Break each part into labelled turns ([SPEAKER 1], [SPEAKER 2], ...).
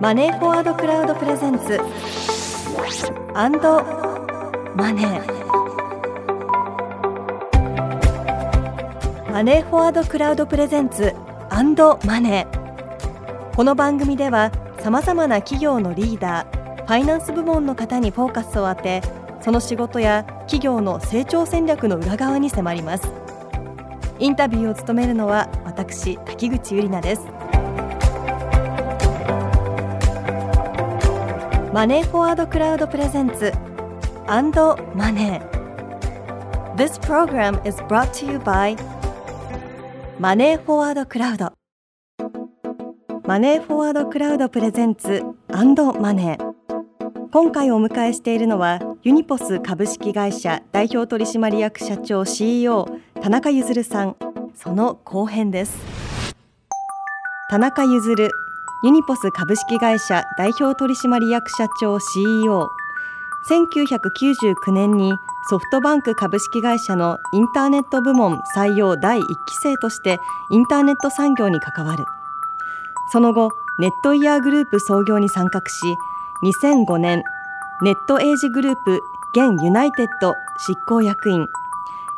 [SPEAKER 1] マネーフォワードクラウドプレゼンツ。アンドマネー。マネーフォワードクラウドプレゼンツアンドマネー。この番組ではさまざまな企業のリーダーファイナンス部門の方にフォーカスを当てその仕事や企業の成長戦略の裏側に迫ります。インタビューを務めるのは私滝口ゆり奈です。マネーフォワードクラウドプレゼンツ。アンドマネー。This program is brought to you by マネーフォワードクラウド。マネーフォワードクラウドプレゼンツアンドマネー。今回お迎えしているのはユニポス株式会社代表取締役社長 CEO 田中譲さん。その後編です。田中譲ユニポス株式会社代表取締役社長 CEO 1999年にソフトバンク株式会社のインターネット部門採用第1期生としてインターネット産業に関わる。その後ネットイヤーグループ創業に参画し2005年ネットエイジグループ現ユナイテッド執行役員。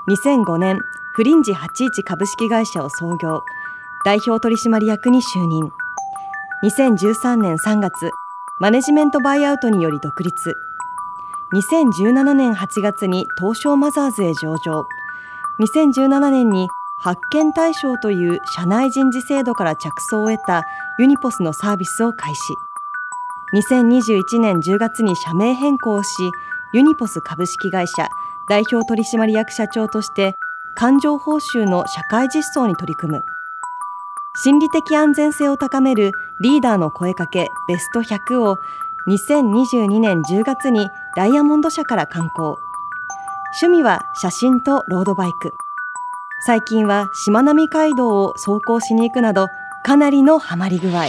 [SPEAKER 1] 2005年フリンジ81株式会社を創業。代表取締役に就任。2013年3月マネジメントバイアウトにより独立。2017年8月に東証マザーズへ上場。2017年に発見対象という社内人事制度から着想を得たユニポスのサービスを開始。2021年10月に社名変更しユニポス株式会社代表取締役社長として勘定報酬の社会実装に取り組む。心理的安全性を高めるリーダーの声かけベスト100を2022年10月にダイヤモンド社から刊行。趣味は写真とロードバイク。最近はしまなみ海道を走行しに行くなどかなりのハマり具合。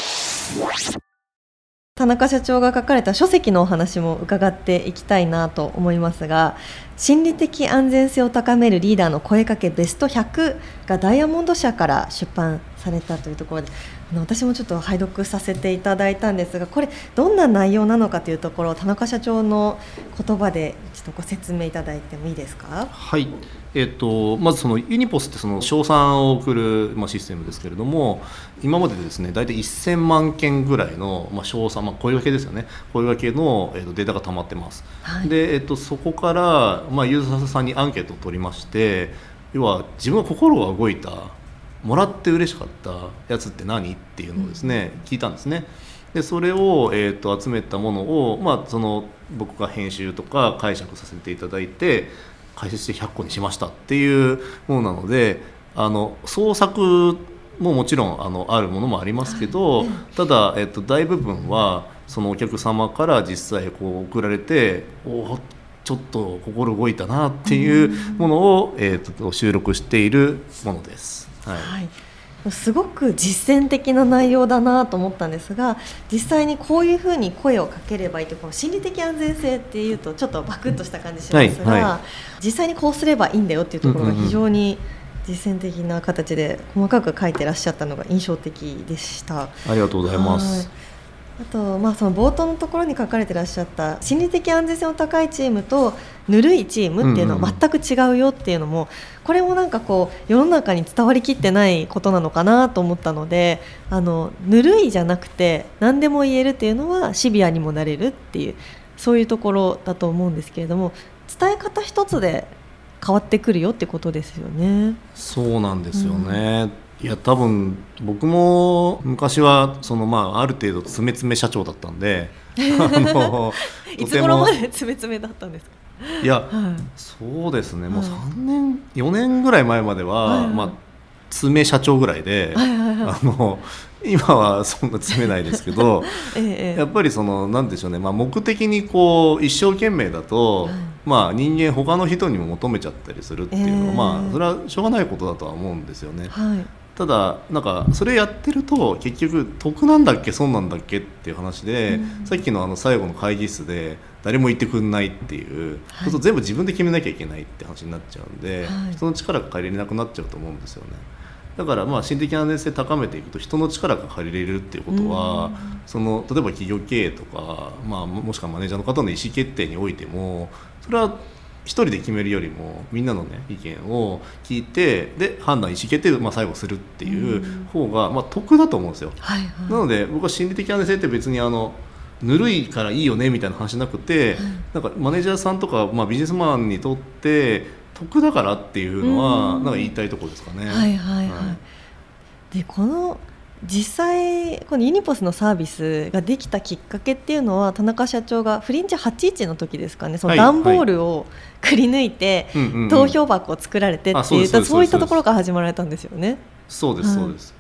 [SPEAKER 1] 田中社長が書かれた書籍のお話も伺っていきたいなと思いますが心理的安全性を高めるリーダーの声かけベスト100がダイヤモンド社から出版されたというところで私もちょっと拝読させていただいたんですがこれどんな内容なのかというところ田中社長の言葉でちょっとご説明いただいてもいいですか？
[SPEAKER 2] はい。えっと、まずそのユニポスってその賞賛を送る、まあ、システムですけれども今までですね大体1000万件ぐらいの、まあ、賞賛、まあ、声掛けですよね。声掛けの、えっと、データが溜まってます、はい、で、えっと、そこから、まあ、ユーザーさんにアンケートを取りまして要は自分は心が動いたもらって嬉しかったやつって何っていうのをですね、うん、聞いたんですね。でそれを、えーと、集めたものを、まあ、その僕が編集とか解釈させていただいて解説して100個にしましたっていうものなのであの創作ももちろんあのあるものもありますけどただ、えっと、大部分はそのお客様から実際こう送られておちょっと心動いたなっていうものを、えっと収録しているものです。はい、はい
[SPEAKER 1] すごく実践的な内容だなと思ったんですが実際にこういうふうに声をかければいいとこの心理的安全性っていうとちょっとバクッとした感じしますが、はいはい、実際にこうすればいいんだよっていうところが非常に実践的な形で細かく書いてらっしゃったのが印象的でした。
[SPEAKER 2] ありがとうございます。
[SPEAKER 1] あと、まあ、その冒頭のところに書かれてらっしゃった心理的安全性の高いチームとぬるいチームっていうのは全く違うよっていうのも、これもなんかこう世の中に伝わりきってないことなのかなと思ったのであのぬるいじゃなくて何でも言えるっていうのはシビアにもなれるっていうそういうところだと思うんですけれども伝え方一つで変わってくるよってことですよね。
[SPEAKER 2] そうなんですよね、うんいや多分僕も昔はそのまあある程度詰め詰め社長だったんであ
[SPEAKER 1] の いつ頃まで 詰め詰めだったんですか？
[SPEAKER 2] いや、はい、そうですね。もう3年4年ぐらい前までは、はいはい、まあ詰め社長ぐらいで、はいはいはい、あの今はそんな詰めないですけど、ええ、やっぱりそのなんでしょうね、まあ、目的にこう一生懸命だと、はい、まあ、人間他の人にも求めちゃったりするっていうのは、え。まあそれはしょうがないことだとは思うんですよね。はいただなんかそれやってると結局得なんだっけ損なんだっけっていう話で、うん、さっきのあの最後の会議室で誰も言ってくんないっていう、はい、そう全部自分で決めなきゃいけないって話になっちゃうんで、はい、人の力が借りれなくなっちゃうと思うんですよね。だからまあ心的安全性高めていくと人の力が借りれるっていうことは、その例えば企業経営とか、まあ、もしくはマネージャーの方の意思決定においてもそれは一人で決めるよりもみんなの、ね、意見を聞いてで判断意思決定をまあ最後するっていう方が、まあ、得だと思うんですよ。
[SPEAKER 3] はいはい、
[SPEAKER 2] なので僕は心理的安全性って別にあのぬるいからいいよねみたいな話じゃなくて、なんかマネージャーさんとか、まあ、ビジネスマンにとって得だからっていうのはなんか言いたいところですかね。
[SPEAKER 3] はいはい。はい、でこの実際このユニポスのサービスができたきっかけっていうのは田中社長がフリンチ81の時ですかね。その段ボールをくり抜いて投票箱を作られてっていうそういったところから始まられたんですよね。
[SPEAKER 2] そうですそうです、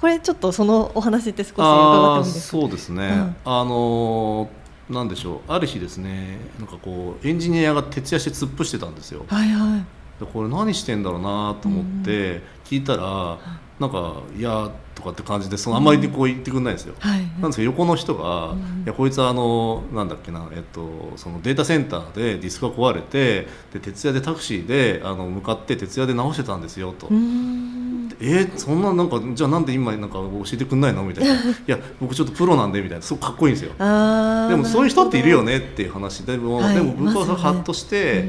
[SPEAKER 3] これちょっとそのお話って少し伺ってもいいです
[SPEAKER 2] か？そうですね、うん、あのなんでしょうある日ですねなんかこうエンジニアが徹夜して突っ伏してたんですよ。
[SPEAKER 3] はいはい、
[SPEAKER 2] これ何してんだろうなと思って聞いたら、なんか「いや」とかって感じでそのあんまりこう言ってくれないんですよ。はい、なんですけど横の人が「いやこいつはあのなんだっけな、えっと、そのデータセンターでディスクが壊れてで徹夜でタクシーであの向かって徹夜で直してたんですよ」と。えー、そんななんかじゃあなんで今なんか教えてくんないのみたいな「いや僕ちょっとプロなんで」みたいな。すごくかっこいいんですよ。でもそういう人っているよねっていう話。でも、はい、でも僕はハッとして。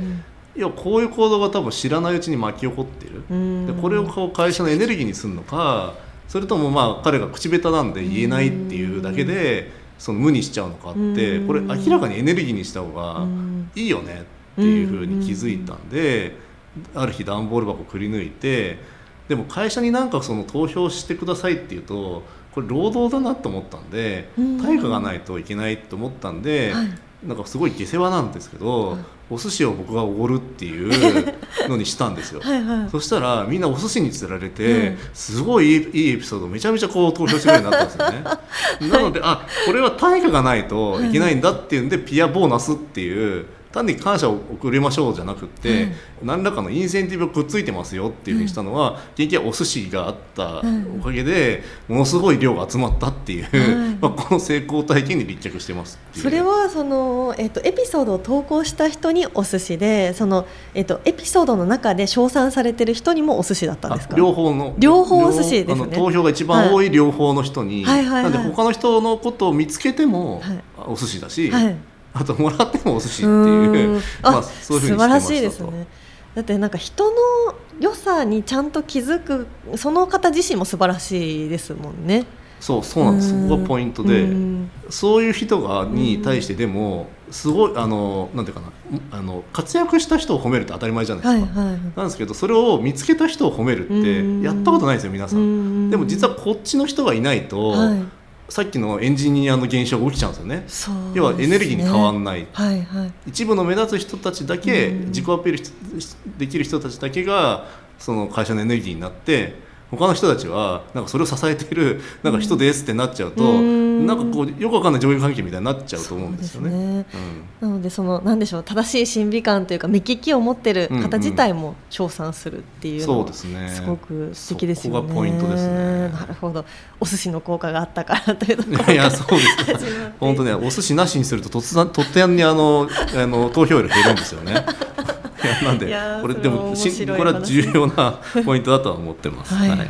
[SPEAKER 2] いやこういう行動が多分知らないうちに巻き起こってる。でこれをこう会社のエネルギーにするのかそれともまあ彼が口下手なんで言えないっていうだけでその無にしちゃうのかってこれ明らかにエネルギーにした方がいいよねっていうふうに気づいたんである日段ボール箱くり抜いてでも会社になんかその投票してくださいっていうとこれ労働だなと思ったんで対価がないといけないと思ったんで、なんかすごい下世話なんですけど、お寿司を僕がおごるっていう のにしたんですよ。はい、そしたらみんなお寿司に釣られて、うん、すごいいいいいエピソードめちゃめちゃこう投票してくれるようになったんですよね。なのであこれは対価がないといけないんだっていうんで、ピアボーナスっていう単に感謝を送りましょうじゃなくて、うん、何らかのインセンティブがくっついてますよっていうふうにしたのは、うん、現はお寿司があったおかげで、ものすごい量が集まったっていう、うん、まあ、この成功体験に立脚してます
[SPEAKER 3] それはその、えーと、エピソードを投稿した人にお寿司でその、えーと、エピソードの中で称賛されてる人にもお寿司だったんですか？
[SPEAKER 2] 両方の
[SPEAKER 3] 両方お寿司ですね。
[SPEAKER 2] 投票が一番多い両方の人に、はい、なんで他の人のことを見つけても、はい、お寿司だし、はいあともらってもお寿司っていう。まあ、そういうふうに素晴らしいですね。
[SPEAKER 3] だってなんか人の良さにちゃんと気づくその方自身も素晴らしいですもんね。
[SPEAKER 2] そうそうなんです。そこがポイントでそういう人がに対してでもすごいあのなんていうかなあの活躍した人を褒めるって当たり前じゃないですか、はいはい、なんですけどそれを見つけた人を褒めるってやったことないですよ皆さん。でも実はこっちの人がいないと、はいさっきのエンジニアの現象が起きちゃうんですよね、ね、要はエネルギーに変わんない、はいはい、一部の目立つ人たちだけ自己アピールできる人たちだけがその会社のエネルギーになって他の人たちはなんかそれを支えているなんか人ですってなっちゃうと、うん、なんかこうよくわかんない上下関係みたいになっちゃうと思うんですよね。ね
[SPEAKER 3] うん、なのでそのなんでしょう正しい審美眼というか目利きを持ってる方自体も称賛するっていうのは、すごく素敵ですよね。
[SPEAKER 2] そこがポイントですね。
[SPEAKER 3] なるほど。お寿司の効果があったからというと
[SPEAKER 2] ころいやそうです。本当ねお寿司なしにすると突然突然にあのあの投票量減るんですよね。なんでこれでもしこれは重要な ポイントだとは思ってます。
[SPEAKER 3] はい、はい。はい、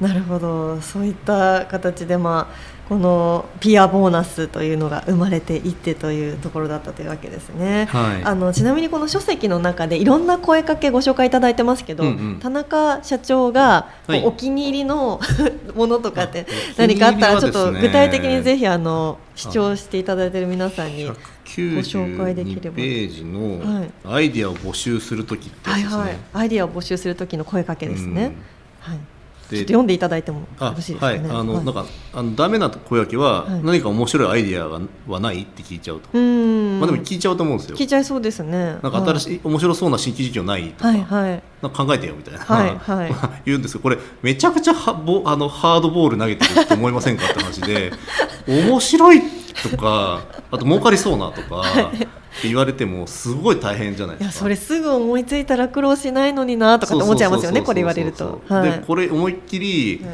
[SPEAKER 3] なるほど。そういった形でまあこのピアボーナスというのが生まれていってというところだったというわけですね。はい、あのちなみにこの書籍の中でいろんな声かけご紹介いただいてますけど、うんうん、田中社長がお気に入りの ものとかって何かあったらちょっと具体的にぜひあの視聴していただいている皆さんにご紹介できれば。
[SPEAKER 2] ページのアイディアを募集する時ってですね、はいはい、
[SPEAKER 3] アイディアを募集する時の声かけですね。うん、はい。で読んでいただいてもよろしいですかね。はい、あの、はい、なんか
[SPEAKER 2] あのダメな声かけは、はい、何か面白いアイディアがはないって聞いちゃうと。うん。まあでも聞いちゃうと思うんですよ。
[SPEAKER 3] 聞いちゃいそうですね。
[SPEAKER 2] なんか新しい、はい、面白そうな新規事業ないとか、はいはい、なんか考えてよみたいな、はい はい、言うんですけどこれめちゃくちゃはぼあのハードボール投げてると思いませんかって話で。面白いとかあと儲かりそうなとか。って言われてもすごい大変じゃないですか。いや
[SPEAKER 3] それすぐ思いついたら苦労しないのになとかって思っちゃいますよねこれ言われると、
[SPEAKER 2] はい、でこれ思いっきり、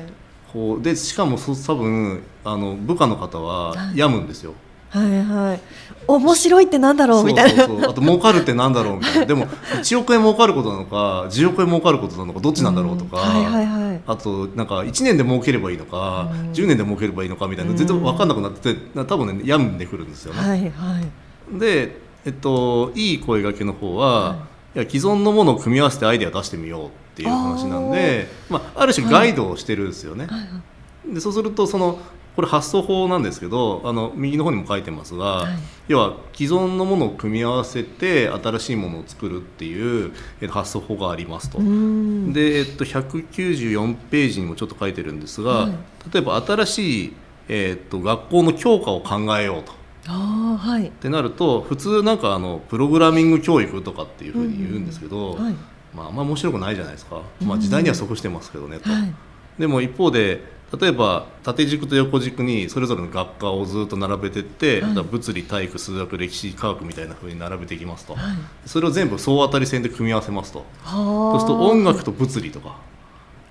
[SPEAKER 2] こうでしかもそ多分あの部下の方は病むんですよ、
[SPEAKER 3] はいはい。面白いってなんだろう？みたいな
[SPEAKER 2] そう。そうそうあと儲かるってなんだろう？みたいな。でも1億円儲かることなのか10億円儲かることなのかどっちなんだろうとか、
[SPEAKER 3] はいはいはい。
[SPEAKER 2] あとなんか1年で儲ければいいのか、
[SPEAKER 3] うん。
[SPEAKER 2] 10年で儲ければいいのかみたいな。
[SPEAKER 3] うん
[SPEAKER 2] 全然分かんなくなってて多分ね病んでくるんですよね。
[SPEAKER 3] はいはい。
[SPEAKER 2] で、えっと、いい声掛けの方は、、
[SPEAKER 3] はい。
[SPEAKER 2] や既存のものを組み合わせてアイデア出してみようっていう話なんでまあ、ある種ガイドをしてるんですよね。
[SPEAKER 3] はいはい。
[SPEAKER 2] でそうするとそのこれ発想法なんですけどあの右の方にも書いてますが、
[SPEAKER 3] はい。
[SPEAKER 2] 要は既存のものを組み合わせて新しいものを作るっていうえ発想法がありますと。
[SPEAKER 3] うん。
[SPEAKER 2] で、えっと、194ページにもちょっと書いてるんですが、
[SPEAKER 3] はい。
[SPEAKER 2] 例えば新しい、えっと、学校の教科を考えようと。
[SPEAKER 3] ああはい。
[SPEAKER 2] ってなると普通なんかあのプログラミング教育とかっていうふうに言うんですけど、
[SPEAKER 3] はい。
[SPEAKER 2] まあ、あんま面白くないじゃないですか、
[SPEAKER 3] うん。
[SPEAKER 2] まあ、時代には即してますけどねと、
[SPEAKER 3] はい。
[SPEAKER 2] でも一方で例えば縦軸と横軸にそれぞれの学科をずっと並べてって、
[SPEAKER 3] はい。
[SPEAKER 2] 物理体育数学歴史科学みたいなふうに並べていきますと、
[SPEAKER 3] はい。
[SPEAKER 2] それを全部総当たり線で組み合わせますと。
[SPEAKER 3] は
[SPEAKER 2] そうすると音楽と物理とか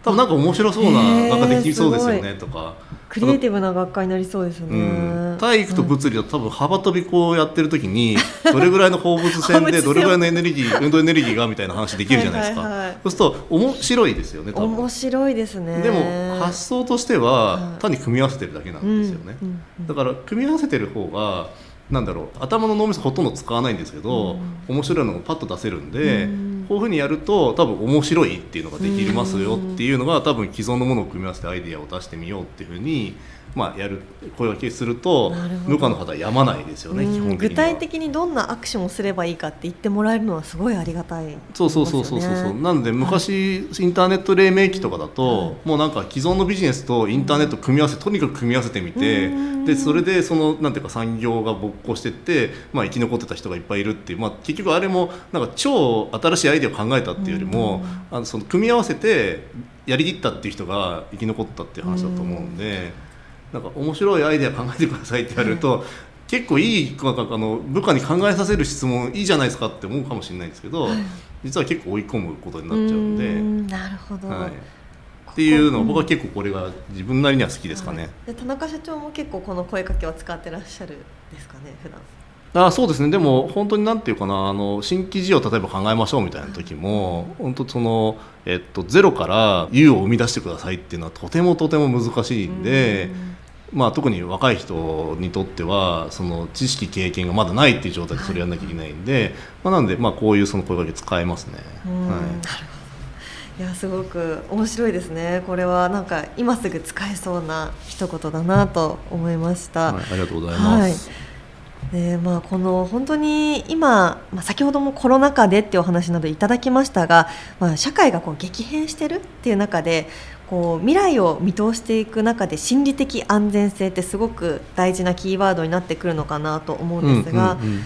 [SPEAKER 2] 多分なんか面白そうな
[SPEAKER 3] へー
[SPEAKER 2] 学科できそうですよ
[SPEAKER 3] す
[SPEAKER 2] ねとか。
[SPEAKER 3] クリエイティブな学科になりそうですね、
[SPEAKER 2] うん、体育と物理だと多分幅跳びこうやってる時にどれぐらいの放物線で どれぐらいのエネルギー運動エネルギーがみたいな話できるじゃないですか、
[SPEAKER 3] はいはいはい。
[SPEAKER 2] そうすると面白いですよね多分。
[SPEAKER 3] 面白いですね。
[SPEAKER 2] でも発想として
[SPEAKER 3] は
[SPEAKER 2] はい。単に組み合わせてるだけなんですよね、
[SPEAKER 3] うんうんうん。
[SPEAKER 2] だから組み合わせてる方がなんだろう頭の脳みそほとんど使わないんですけど、面白いのをパッと出せるんで、
[SPEAKER 3] うん
[SPEAKER 2] こういうふうにやると多分面白いっていうのができますよっていうのが多分既存のものを組み合わせてアイデアを出してみようっていうふうに、まあ、やる声掛けすると部下の方はやまないですよね、
[SPEAKER 3] うん。
[SPEAKER 2] 基本的には。
[SPEAKER 3] 具体的にどんなアクションをすればいいかって言ってもらえるのはすごいありがたい
[SPEAKER 2] そうそうそうそうそうなんで昔、インターネット黎明期とかだと、
[SPEAKER 3] はい。
[SPEAKER 2] もうなんか既存のビジネスとインターネット組み合わせとにかく組み合わせてみて、
[SPEAKER 3] うん。
[SPEAKER 2] でそれでそのなんていうか産業が勃興してって、まあ、生き残ってた人がいっぱいいるっていう、まあ、結局あれもなんか超新しいアイデアを考えたっていうよりも、あのその組み合わせてやりきったっていう人が生き残ったっていう話だと思うんで、なんか面白いアイデア考えてくださいって言われると、結構いいなんかあの部下に考えさせる質問いいじゃないですかって思うかもしれないんですけど、実は結構追い込むことになっちゃうんで。
[SPEAKER 3] んなるほど、
[SPEAKER 2] はいっていうのは僕は結構これが自分なりには好きですかね。
[SPEAKER 3] で田中社長も結構この声かけは使ってらっしゃるですかね普段。
[SPEAKER 2] あそうですね。でも本当になんていうかなあの新規事業を例えば考えましょうみたいな時も本当その、えっと、ゼロから U を生み出してくださいっていうのはとてもとても難しいんで、まあ、特に若い人にとってはその知識経験がまだないっていう状態でそれやらなきゃいけないんで、まあ、なんでまあこういうその声かけ使えますね。
[SPEAKER 3] うん。
[SPEAKER 2] はい。
[SPEAKER 3] いやすごく面白いですね。これはなんか今すぐ使えそうな一言だなと思いました、
[SPEAKER 2] はい、ありがとうございます。
[SPEAKER 3] でまあ、この本当に今、まあ、先ほどもコロナ禍でっていうお話などいただきましたが、まあ、社会がこう激変してるっていう中でこう未来を見通していく中で心理的安全性ってすごく大事なキーワードになってくるのかなと思うんですが、
[SPEAKER 2] うんうんうん。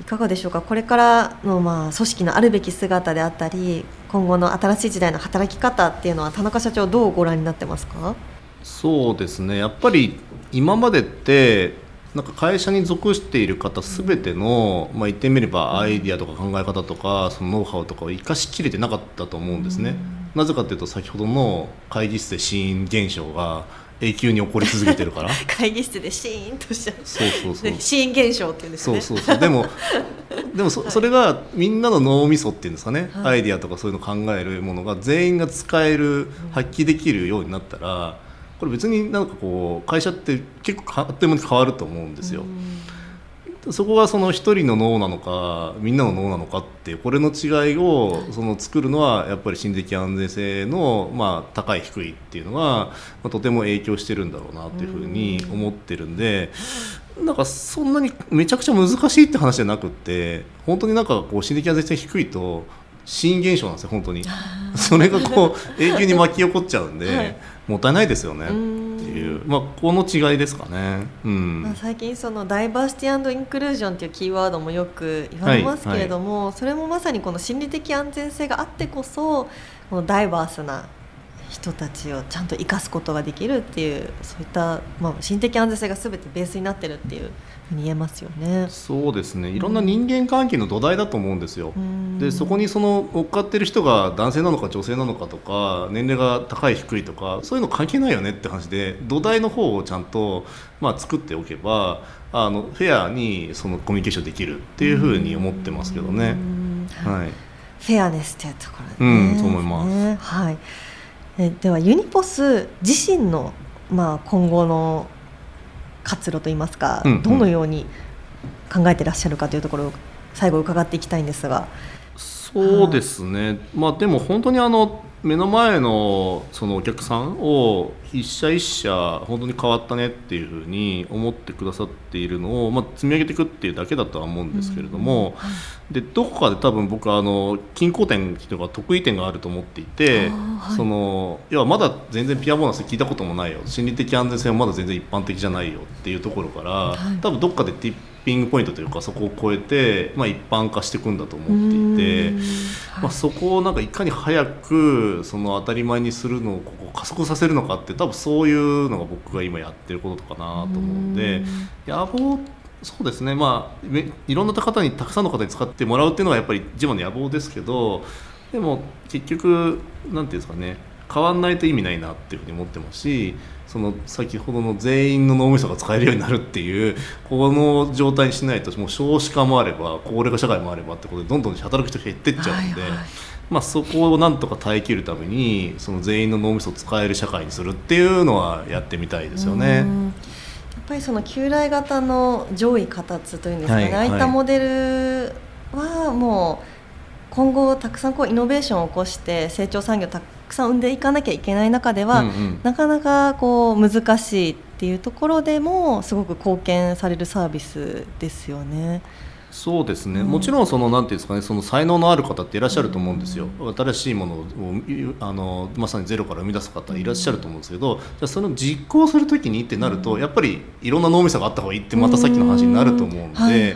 [SPEAKER 3] いかがでしょうか？これからのまあ組織のあるべき姿であったり今後の新しい時代の働き方っていうのは田中社長どうご覧になってますか？
[SPEAKER 2] そうですね。やっぱり今までってなんか会社に属している方すべての、まあ、言ってみればアイディアとか考え方とかそのノウハウとかを生かしきれてなかったと思うんですね。なぜかというと先ほどの会議室でシーン現象が永久に起こり続けてるから。
[SPEAKER 3] 会議室でシーンとしちゃう。
[SPEAKER 2] そうそうそう。
[SPEAKER 3] でシーン現象っていうんですね。
[SPEAKER 2] そうそうそう。でも でもそそれがみんなの脳みそっていうんですかね、
[SPEAKER 3] はい。
[SPEAKER 2] アイディアとかそういうのを考えるものが全員が使える発揮できるようになったらこれ別になんかこう会社って結構あっという間に変わると思うんですよ。そこがその一人の脳なのかみんなの脳なのかっていうこれの違いをその作るのはやっぱり心理的安全性のまあ高い低いっていうのがまあとても影響してるんだろうなというふうに思ってるんでなんかそんなにめちゃくちゃ難しいって話じゃなくって本当になんかこう心理的安全性低いと心現象なんですよ本当に。それがこう永久に巻き起こっちゃうんで、
[SPEAKER 3] はい。
[SPEAKER 2] もったいないですよねいう。まあこの違いですかね。うん。
[SPEAKER 3] まあ、最近そのダイバーシティインクルージョンっていうキーワードもよく言われますけれども、それもまさにこの心理的安全性があってこそこのダイバースな人たちをちゃんと生かすことができるっていうそういった、まあ、心的安全性が全てベースになってるっていうふうに言えますよね。
[SPEAKER 2] そうですねいろんな人間関係の土台だと思うんですよ。でそこにその乗っかってる人が男性なのか女性なのかとか年齢が高い低いとかそういうの関係ないよねって話で土台の方をちゃんと、まあ、作っておけばあのフェアにそのコミュニケーションできるっていうふうに思ってますけどね。はい、
[SPEAKER 3] フェアネスっていうところ、
[SPEAKER 2] ね、うん、そう思います。
[SPEAKER 3] はい。えではユニポス自身のまあ今後の活路といいますか、うんうん、どのように考えてらっしゃるかというところを最後伺っていきたいんですが。
[SPEAKER 2] そうですね。まあでも本当にあの目の前のそのお客さんを一社一社本当に変わったねっていうふうに思ってくださっているのを、まあ、積み上げていくっていうだけだとは思うんですけれども、でどこかで多分僕はあの均衡点というか得意点があると思っていて、はい、その要はまだ全然ピアボーナス聞いたこともないよ。心理的安全性はまだ全然一般的じゃないよっていうところから、はい、多分どっかでティッピングポイントというかそこを超えて、まあ、一般化していくんだと思っていて、まあ、そこをなんかいかに早くその当たり前にするのをここ加速させるのかって多分そういうのが僕が今やってることかなと思うので野望そうですね。まあいろんな方にたくさんの方に使ってもらうっていうのがやっぱり自分の野望ですけどでも結局何て言うんですかね変わんないと意味ないなっていうふうに思ってますしその先ほどの全員の脳みそが使えるようになるっていうこの状態にしないともう少子化もあれば高齢化社会もあればってことでどんどん働く人が減ってっちゃうんで、はいはい、まあ、そこをなんとか耐えきるためにその全員の脳みそを使える社会にするっていうのはやってみたいですよね。やっ
[SPEAKER 3] ぱりその旧来型の上位形というんですかね、はいはい、ああいったモデルはもう今後たくさんこうイノベーションを起こして成長産業たくさん生んでいかなきゃいけない中では、うんうん、なかなかこう難しいっていうところでもすごく貢献されるサービスですよね。
[SPEAKER 2] そうですね、うん、もちろんそのなんていうんですかねその才能のある方っていらっしゃると思うんですよ、うん、新しいものをあのまさにゼロから生み出す方いらっしゃると思うんですけど、うん、じゃその実行する時にってなると、やっぱりいろんな脳みそがあった方がいいってまたさっきの話になると思うんで、はいはい、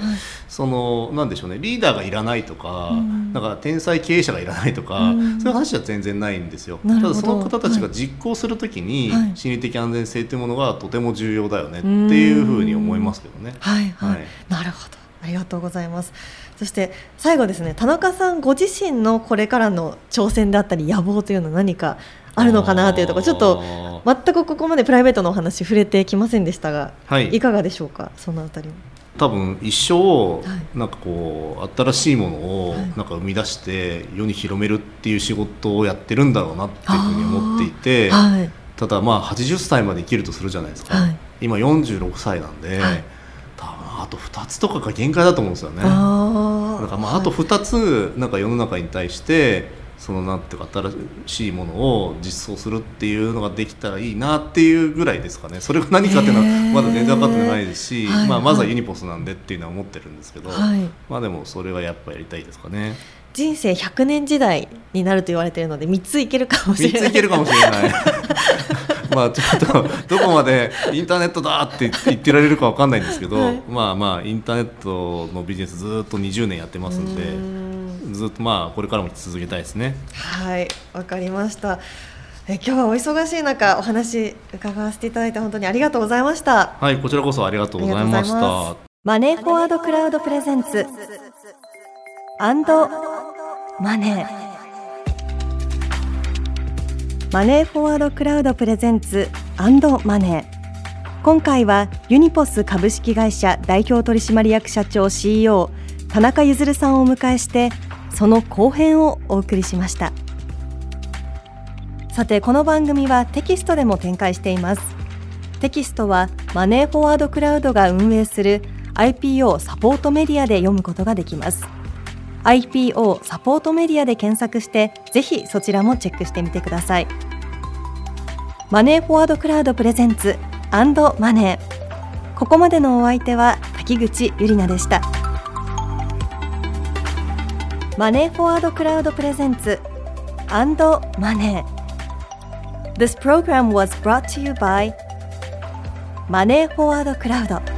[SPEAKER 2] そのなんでしょうねリーダーがいらないとか、だから天才経営者がいらないとか、そういう話は全然ないんですよ。ただその方たちが実行する時に、心理的安全性というものがとても重要だよねっていうふうに思いますけどね。
[SPEAKER 3] はい、はい、なるほどありがとうございます。そして最後ですね田中さんご自身のこれからの挑戦であったり野望というのは何かあるのかなというところちょっと全くここまでプライベートのお話触れてきませんでしたが、はい、いかがでしょうか？そのあたり
[SPEAKER 2] 多分一生なんかこう新しいものをなんか生み出して世に広めるっていう仕事をやってるんだろうなっていうふうに思っていて、はい、ただまあ80歳まで生きるとするじゃないですか、はい、今46歳なんで、あと2つとかが限界だと思うんですよね。だからまああと2つなんか世の中に対してそのなんていうか新しいものを実装するっていうのができたらいいなっていうぐらいですかね。それが何かっていうのはまだ全然分かってないですし、まあ、まずはユニポスなんでっていうのは思ってるんですけど、はい、まあでもそれはやっぱやりたいですかね。
[SPEAKER 3] 人生100年時代になると言われているので3ついけるかもしれない。
[SPEAKER 2] 3ついけるかもしれないまあちょっと どこまでインターネットだって言ってられるかわかんないんですけど、はい、まあまあインターネットのビジネスずっと20年やってますんでずっとまあこれからも続けたいですね。
[SPEAKER 3] はいわかりました。え今日はお忙しい中お話伺わせていただいて本当にありがとうございました。
[SPEAKER 2] はいこちらこそありがとうございました。
[SPEAKER 3] マネーフォワードクラウドプレゼンツ。アンドマネーマネーフォワードクラウドプレゼンツアンドマネー。今回はユニポス株式会社代表取締役社長 CEO 田中譲さんをお迎えしてその後編をお送りしました。さてこの番組はテキストでも展開しています。テキストはマネーフォワードクラウドが運営する IPO サポートメディアで読むことができます。IPO サポートメディアで検索してぜひそちらもチェックしてみてください。マネーフォワードクラウドプレゼンツアンドマネーここまでのお相手は滝口ゆりなでした。マネーフォワードクラウドプレゼンツアンドマネー This program was brought to you by マネーフォワードクラウド。